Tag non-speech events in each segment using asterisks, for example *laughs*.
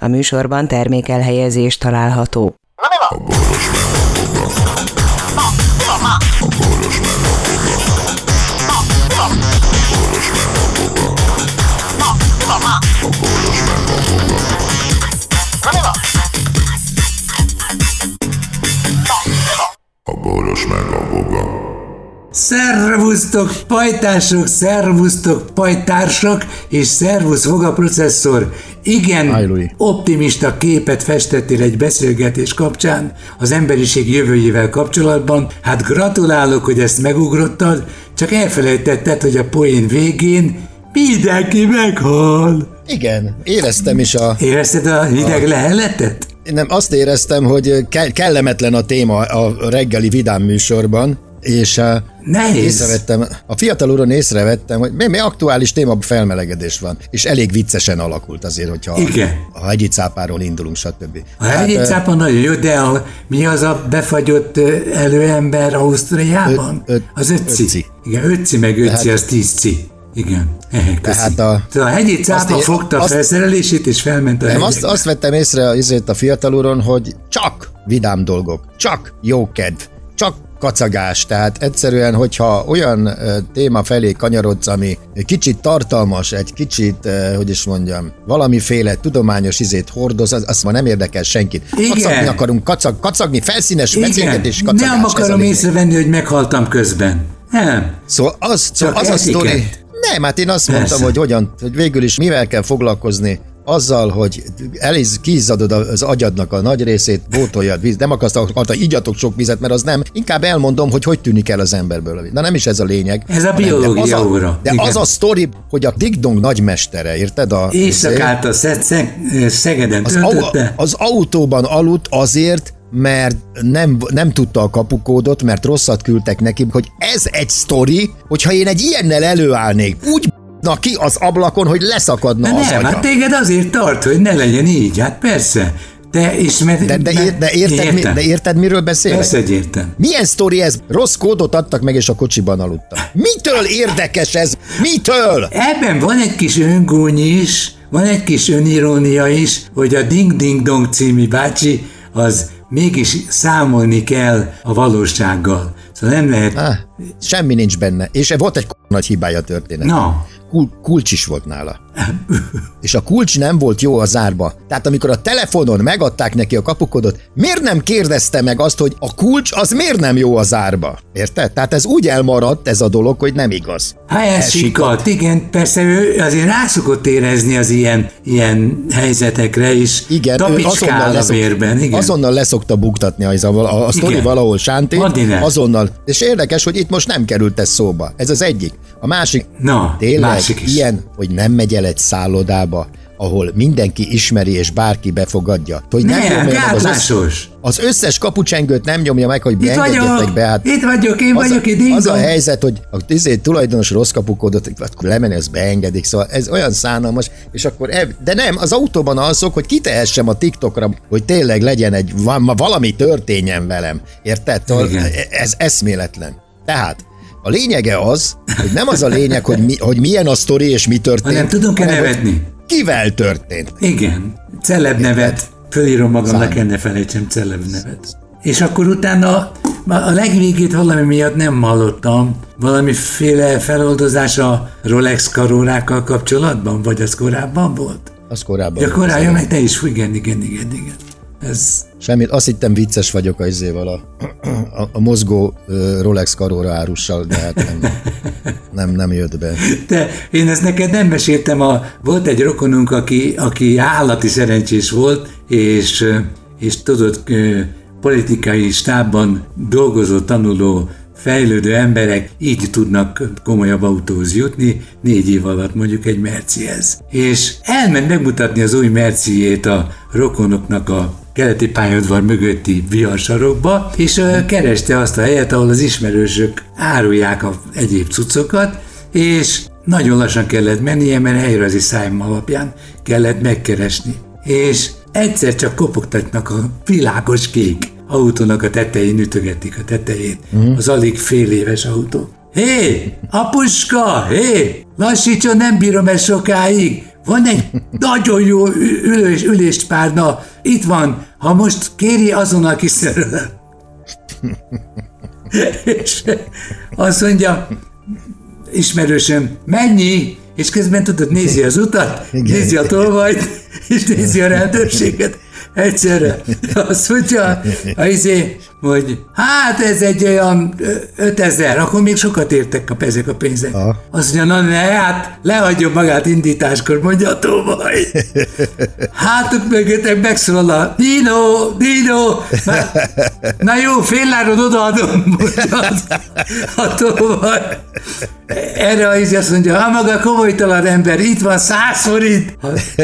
A műsorban termékelhelyezés található. Na mi van? Szervusztok, pajtások, szervusztok, pajtársak, és szervusz, Voga processzor. Igen, Hi, optimista képet festettél egy beszélgetés kapcsán az emberiség jövőjével kapcsolatban. Hát gratulálok, hogy ezt megugrottad, csak elfelejtetted, hogy a poén végén mindenki meghal. Igen, éreztem is a... Érezted a hideg a... leheletet? Nem, azt éreztem, hogy ke- kellemetlen a téma a reggeli vidám műsorban, és Nehéz. észrevettem, a fiatal úron észrevettem, hogy mi, mi aktuális téma felmelegedés van, és elég viccesen alakult azért, hogyha Igen. a, a hegyi cápáról indulunk, stb. A hegyi hát, cápa nagyon jó, de a, mi az a befagyott előember Ausztriában? Ö, ö, az ötci. ötci. Igen, ötci meg ötci, Tehát, az tízci. Igen. Ehe, Tehát a, Tehát a hegyi cápa fogta azt, felszerelését, és felment a nem, azt, azt vettem észre azért a fiatal úron, hogy csak vidám dolgok, csak jókedv, csak kacagás, tehát egyszerűen, hogyha olyan téma felé kanyarodsz, ami kicsit tartalmas, egy kicsit, hogy is mondjam, valamiféle tudományos izét hordoz, az, azt ma nem érdekel senkit. Igen. Kacagni akarunk, kacag, kacagni, felszínes Igen. beszélgetés, kacagás. Nem akarom észrevenni, hogy meghaltam közben. Nem. Szóval az, szóval az a sztori... Nem, hát én azt Persze. mondtam, hogy hogyan, hogy végül is mivel kell foglalkozni azzal, hogy eliz, kiizzadod az agyadnak a nagy részét, bótoljad víz, nem akarsz, akarta, igyatok sok vizet, mert az nem. Inkább elmondom, hogy hogy tűnik el az emberből. Na nem is ez a lényeg. Ez a biológia de óra. De Igen. az a sztori, hogy a Digdong nagymestere, érted? A, Éjszakát a Szegeden az, au, az autóban aludt azért, mert nem, nem tudta a kapukódot, mert rosszat küldtek neki, hogy ez egy sztori, hogyha én egy ilyennel előállnék, úgy na ki az ablakon, hogy leszakadna de az nem, agya. hát téged azért tart, hogy ne legyen így, hát persze. De, ismer, de, de, ér, de, érted, mi, de érted, miről beszélek? Persze, értem. Milyen sztori ez? Rossz kódot adtak meg, és a kocsiban aludtam. Mitől érdekes ez? Mitől? Ebben van egy kis öngóny is, van egy kis önirónia is, hogy a Ding Ding Dong című bácsi az mégis számolni kell a valósággal. Szóval nem lehet... Ah, semmi nincs benne. És volt egy nagy hibája a történet. Na. Kul- kulcs is volt nála. és a kulcs nem volt jó a zárba. Tehát amikor a telefonon megadták neki a kapukodot, miért nem kérdezte meg azt, hogy a kulcs az miért nem jó a zárba? Érted? Tehát ez úgy elmaradt ez a dolog, hogy nem igaz. Helyesíkat, igen, persze ő azért rászokott érezni az ilyen, ilyen helyzetekre is. Igen, azonnal, leszok, igen. azonnal leszokta buktatni a, a, a sztori valahol sántén, azonnal. És érdekes, hogy itt most nem került ez szóba. Ez az egyik. A másik, Na, tényleg másik is. ilyen, hogy nem megy el egy szállodába, ahol mindenki ismeri és bárki befogadja. Hogy nem, nem nyomja meg az, összes, az összes kapucsengőt nem nyomja meg, hogy beengedjetek be. Hát itt vagyok, én az vagyok, itt Az a helyzet, hogy a tizé, tulajdonos rossz kapukódot, akkor lemenni, az beengedik, szóval ez olyan szánalmas, és akkor, ev, de nem, az autóban alszok, hogy kitehessem a TikTokra, hogy tényleg legyen egy, valami történjen velem. Érted? Igen. Ez eszméletlen. Tehát, a lényege az, hogy nem az a lényeg, hogy, mi, hogy milyen a sztori és mi történt. Hanem tudunk-e nevetni? Kivel történt? Igen. Celeb nevet. Fölírom magamnak, ne felejtsem celeb nevet. És akkor utána a legvégét valami miatt nem hallottam. Valamiféle feloldozás a Rolex karórákkal kapcsolatban? Vagy az korábban volt? Az korábban. Ja, korábban, meg te is, igen, igen, igen, igen. Ez... Semmit, azt hittem vicces vagyok az izéval a, a, a mozgó Rolex karóra árussal, de hát nem, nem, nem jött be. De én ezt neked nem meséltem, a, volt egy rokonunk, aki, aki állati szerencsés volt, és, és tudod, politikai stábban dolgozó, tanuló, fejlődő emberek így tudnak komolyabb autóhoz jutni, négy év alatt mondjuk egy Mercihez. És elment megmutatni az új Merciét a rokonoknak a keleti pályaudvar mögötti viharsarokba, és kereste azt a helyet, ahol az ismerősök árulják a egyéb cuccokat, és nagyon lassan kellett mennie, mert helyrajzi szájm alapján kellett megkeresni. És egyszer csak kopogtatnak a világos kék autónak a tetején ütögetik a tetejét. Uh-huh. Az alig fél éves autó. Hé, apuska, hé, lassítson, nem bírom ezt sokáig. Van egy nagyon jó ülés, üléspárna, itt van, ha most kéri azonnal kiszerelem. *laughs* és azt mondja, ismerősöm, mennyi? És közben tudod, nézi az utat, nézi a tolvajt, és nézi a rendőrséget egyszerre. Azt mondja, izé, hogy hát ez egy olyan 5000, akkor még sokat értek a, ezek a pénzek. Ha. Azt mondja, na ne, hát lehagyjon magát indításkor, mondja a tóvaj. *laughs* Hátuk mögöttek megszólal a Dino, Dino, na, na jó, félláron odaadom, mondja a tóvaj. Erre az azt mondja, ha maga komolytalan ember, itt van száz forint,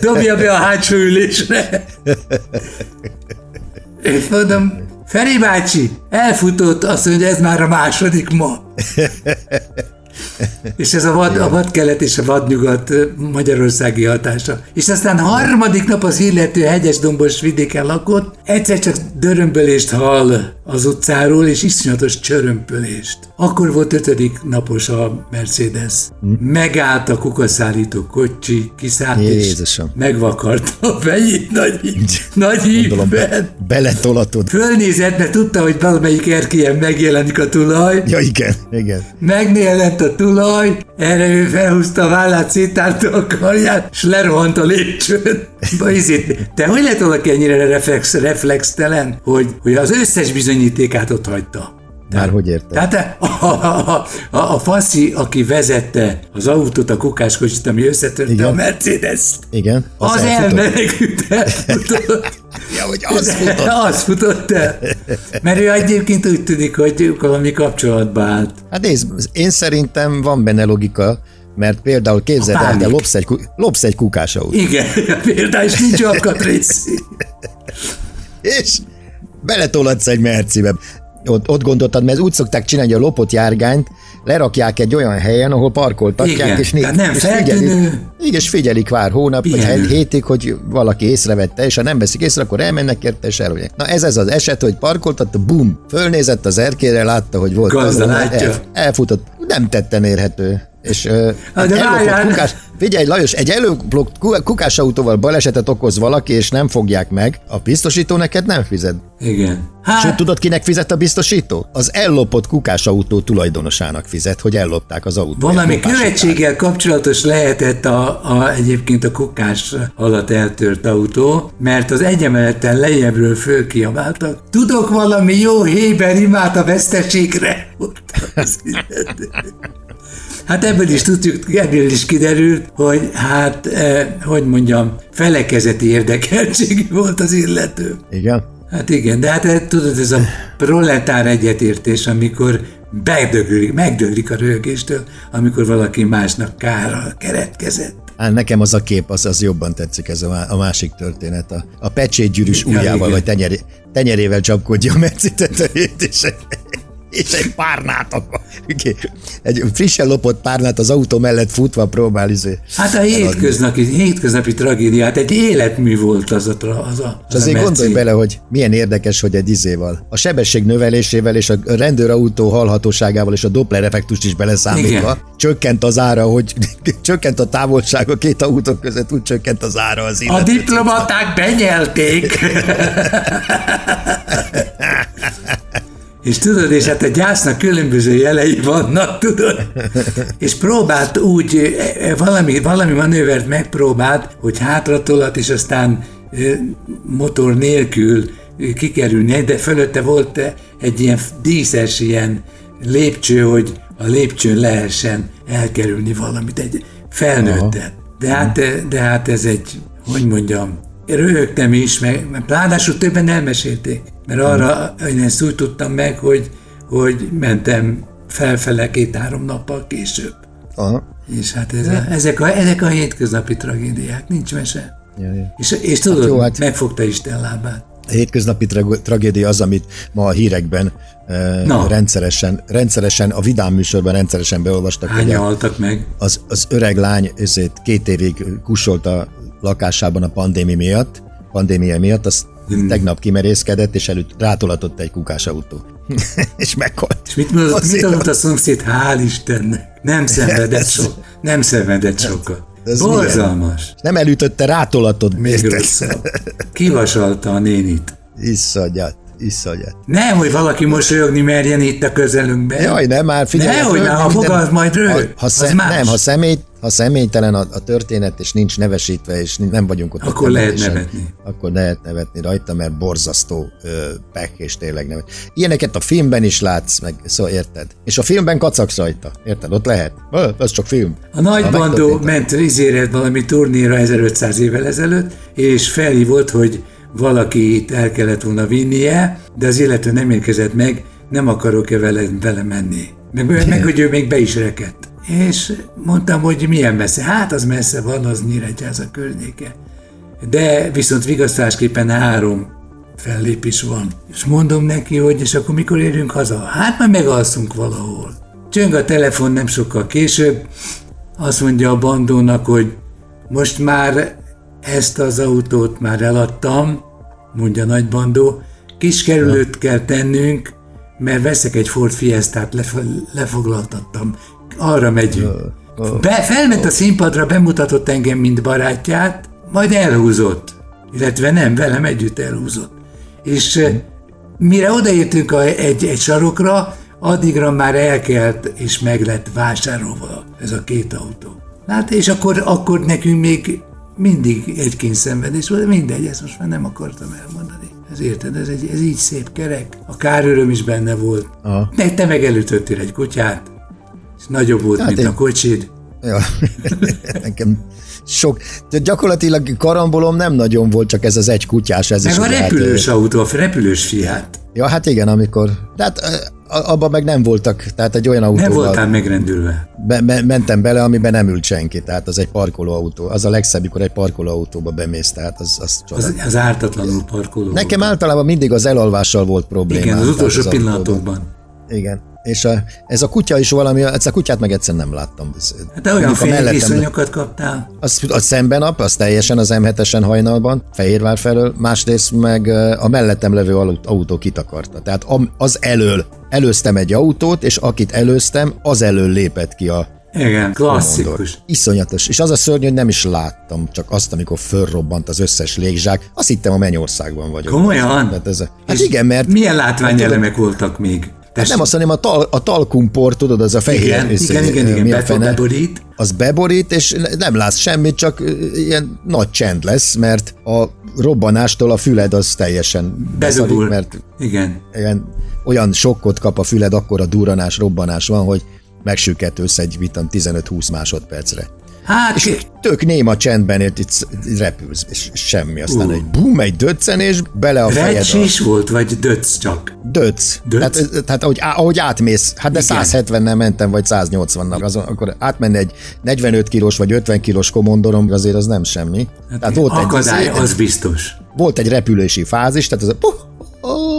dobja be a hátsó ülésre. *laughs* És mondom, Feri bácsi, elfutott, azt mondja, ez már a második ma. *laughs* és ez a, vad, a vadkelet és a vadnyugat magyarországi hatása. És aztán harmadik nap az illető hegyes dombos vidéken lakott, egyszer csak dörömbölést hall az utcáról, és iszonyatos csörömpölést. Akkor volt ötödik napos a Mercedes. Hm? Megállt a kukaszállító kocsi, kiszállt Jézusom. és megvakarta a fejét nagy, *laughs* nagy ívben. Beletolatod. Fölnézett, mert tudta, hogy valamelyik erkélyen megjelenik a tulaj. Ja, igen, igen. Megjelent a tulaj, erre ő felhúzta a vállát, szétálta a karját, és lerohant a lépcsőn. Te hogy lehet valaki ennyire reflex, reflextelen, hogy, hogy az összes bizonyítékát ott hagyta? Már hogy érted? Tehát a, a, a, a, faszi, aki vezette az autót, a kukáskocsit, ami összetörte Igen. a Mercedes-t, Igen, az, az elmenekült, elfutott. *laughs* ja, hogy az *laughs* futott. az futott el. Mert ő egyébként úgy tűnik, hogy valami kapcsolatba állt. Hát nézd, én szerintem van benne logika, mert például képzeld el, hogy lopsz egy, lopsz egy autót. Igen, *laughs* például, és nincs alkatrész. és beletoladsz egy mercibe ott, ott gondoltad, mert úgy szokták csinálni, a lopott járgányt lerakják egy olyan helyen, ahol parkoltatják, Igen, és, né- nem és figyelik, igen, és figyelik vár hónap, Igen. vagy hétig, hogy valaki észrevette, és ha nem veszik észre, akkor elmennek érte, és elolják. Na ez ez az eset, hogy parkoltatta, bum, fölnézett az erkére, látta, hogy volt. Gazda, el, elfutott, nem tetten érhető. És uh, ellopott kukás, figyelj Lajos, egy ellopott kukás autóval balesetet okoz valaki, és nem fogják meg, a biztosító neked nem fizet. Igen. Hát... Sőt, tudod, kinek fizet a biztosító? Az ellopott kukás autó tulajdonosának fizet, hogy ellopták az autót. Valami követséggel kapcsolatos lehetett a, a, egyébként a kukás alatt eltört autó, mert az egyemeleten lejjebbről fölkiabáltak. Tudok valami jó héber imát a veszteségre? Hát ebből is tudjuk, ebből is kiderült, hogy hát, eh, hogy mondjam, felekezeti érdekeltségű *laughs* volt az illető. Igen? Hát igen, de hát tudod, ez a proletár egyetértés, amikor bedöglik, megdöglik a rögéstől, amikor valaki másnak kára keretkezett. Hát nekem az a kép, az, az jobban tetszik, ez a, a másik történet. A, a pecsétgyűrűs ujjával, ja, vagy tenyeré, tenyerével csapkodja a meccitetőjét, és és egy párnát Egy frissen lopott párnát az autó mellett futva próbál izé. Hát a hétköznapi, hétköznapi tragédiát, egy életmű volt az a, az a És azért a gondolj bele, hogy milyen érdekes, hogy egy izéval. A sebesség növelésével és a rendőrautó hallhatóságával és a Doppler effektust is beleszámítva Igen. csökkent az ára, hogy *laughs* csökkent a távolság a két autó között, úgy csökkent az ára az illető. A diplomaták benyelték. *laughs* És tudod, és hát a gyásznak különböző jelei vannak, tudod? *laughs* És próbált úgy, valami, valami manővert megpróbált, hogy hátratolat, és aztán motor nélkül kikerülni, de fölötte volt egy ilyen díszes ilyen lépcső, hogy a lépcsőn lehessen elkerülni valamit, egy felnőttet. De hát, de hát ez egy, hogy mondjam, röhögtem is, meg, meg ráadásul többen elmesélték. Mert arra én ezt úgy tudtam meg, hogy, hogy mentem felfele két-három nappal később. Aha. És hát ez a, ezek, a, ezek a hétköznapi tragédiák, nincs mese. Ja, ja. És, és tudod, hát jó, hát megfogta Isten lábát. A hétköznapi tra- tragédia az, amit ma a hírekben uh, rendszeresen, rendszeresen, a vidám műsorban rendszeresen beolvastak. Hányan haltak meg? Az, az öreg lány ezért két évig kusolt a lakásában a pandémia miatt, pandémia miatt, azt hmm. tegnap kimerészkedett, és előtt rátolatott egy kukás autó. *laughs* és meghalt. És mit mondott, mit mondott a szomszéd? Hál' Istennek! Nem szenvedett sok, nem szenvedett sokat. Ez Borzalmas. milyen? Nem elütötte rátolatod. Még rosszabb. Kivasalta a nénit. *laughs* Iszonyat, iszonyat. Nem, hogy valaki mosolyogni merjen itt a közelünkben. Jaj, nem, már figyelj. Nehogy, már, ha fogalmaz, majd rög. Ha, ha, szem, nem, ha, személy, ha személytelen a, a történet, és nincs nevesítve, és nem vagyunk ott. Akkor lehet nevetni. Akkor lehet nevetni rajta, mert borzasztó ö, pek, és tényleg nevet. Ilyeneket a filmben is látsz, meg szóval érted. És a filmben kacagsz rajta, érted? Ott lehet. Ö, ez csak film. A nagy Ha bandó ment izére valami turnéra 1500 évvel ezelőtt, és felhívott, hogy valaki itt el kellett volna vinnie, de az illető nem érkezett meg, nem akarok-e vele, vele menni. Meg, meg hogy ő még be is rekedt. És mondtam, hogy milyen messze. Hát az messze van, az Nyíregyháza környéke. De viszont vigasztásképpen három fellépés van. És mondom neki, hogy és akkor mikor érünk haza? Hát már megalszunk valahol. Csöng a telefon nem sokkal később, azt mondja a bandónak, hogy most már ezt az autót már eladtam, mondja nagy bandó, kis kerülőt kell tennünk, mert veszek egy Ford Fiestát, lef- lefoglaltattam. Arra megyünk. Be, felment a színpadra, bemutatott engem, mint barátját, majd elhúzott. Illetve nem, velem együtt elhúzott. És mire odaértünk a, egy, egy sarokra, addigra már elkelt és meg lett vásárolva ez a két autó. Hát és akkor, akkor nekünk még mindig egy kényszenvedés volt, de mindegy, ezt most már nem akartam elmondani. Ez érted, ez, egy, ez így szép kerek. A káröröm is benne volt. Aha. Meg te megelőttöttél egy kutyát, és nagyobb volt, Hát mint én- a kocsid. Ja. *laughs* Nekem sok, de gyakorlatilag karambolom nem nagyon volt, csak ez az egy kutyás. Ez Meg is a hát, repülős autó, a repülős fiát. Ja, hát igen, amikor... De hát abban meg nem voltak, tehát egy olyan Nem autóval voltál megrendülve. be, be, mentem bele, amiben nem ült senki, tehát az egy parkolóautó. Az a legszebb, mikor egy parkolóautóba bemész, tehát az, az. Az, az ártatlanul parkoló. Nekem általában mindig az elalvással volt probléma. Igen, az utolsó pillanatokban. Igen. És a, ez a kutya is valami, ezt a kutyát meg egyszer nem láttam. Ez, Hát te olyan fényviszonyokat kaptál. Az, a szemben nap, az teljesen az M7-esen hajnalban, Fehérvár felől, másrészt meg a mellettem levő aut- autó kitakarta. Tehát az elől előztem egy autót, és akit előztem, az elől lépett ki a Igen, mondor. klasszikus. Iszonyatos. És az a szörnyű, hogy nem is láttam, csak azt, amikor fölrobbant az összes légzsák, azt hittem a mennyországban vagyok. Komolyan? Tehát ez a, hát És igen, mert Milyen látványelemek voltak még? Tessék. nem azt mondom, a, tal, a talkumpor, tudod, az a fehér. igen, izé, igen, igen, igen, be, fene? beborít. az beborít, és nem látsz semmit, csak ilyen nagy csend lesz, mert a robbanástól a füled az teljesen Bedobul. mert Igen. ilyen, olyan sokkot kap a füled, akkor a durranás, robbanás van, hogy megsüketősz egy tudom, 15-20 másodpercre. Hát, És tök néma csendben itt, itt repülsz, és semmi. Aztán egy bum, egy döccenés, bele a fejed recsis volt, vagy döc csak? döc. Döc? Tehát, tehát ahogy, ahogy átmész, hát de Igen. 170-nel mentem, vagy 180-nal, azon, akkor átmenni egy 45 kilós vagy 50 kilós komondorom, azért az nem semmi. Hát tehát volt Akadály, egy, az biztos. volt egy repülési fázis, tehát az a puh, oh,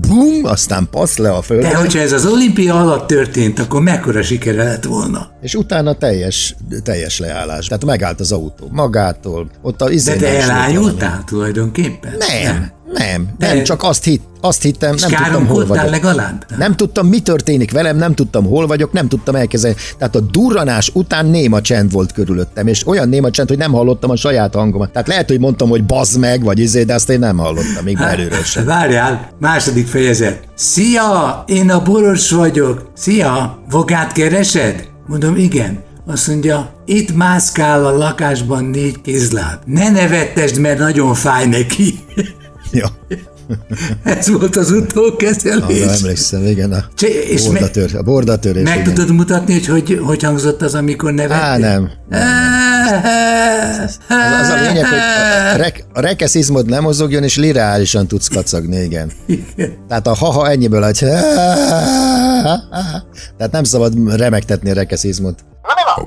bum, aztán passz le a földre, De hogyha ez az olimpia alatt történt, akkor mekkora sikere lett volna? és utána teljes, teljes leállás. Tehát megállt az autó magától. Ott a De te elájultál tulajdonképpen? Nem, nem, De- nem, csak azt, hit, azt hittem, nem tudtam, hol vagyok. legalább? Nem tudtam, mi történik velem, nem tudtam, hol vagyok, nem tudtam elkezdeni. Tehát a durranás után néma csend volt körülöttem, és olyan néma csend, hogy nem hallottam a saját hangomat. Tehát lehet, hogy mondtam, hogy bazd meg, vagy izé, de azt én nem hallottam, még Hát, sem. Várjál, második fejezet. Szia, én a boros vagyok. Szia, vogát keresed? Mondom, igen. Azt mondja, itt mászkál a lakásban négy kézláb. Ne nevettesd, mert nagyon fáj neki. *laughs* Ja, *laughs* Ez volt az arra utókezelés. emlékszem, igen, a Csé- és bordatör, a bordatörés. Meg igen. tudod mutatni, hogy, hogy hogy hangzott az, amikor nevettél? Á, nem. Az, az a lényeg, hogy a, rek, a rekeszizmod nem mozogjon, és lireálisan tudsz kacagni, igen. Igen. Tehát a haha ennyiből, hogy tehát nem szabad remektetni a rekeszizmot. A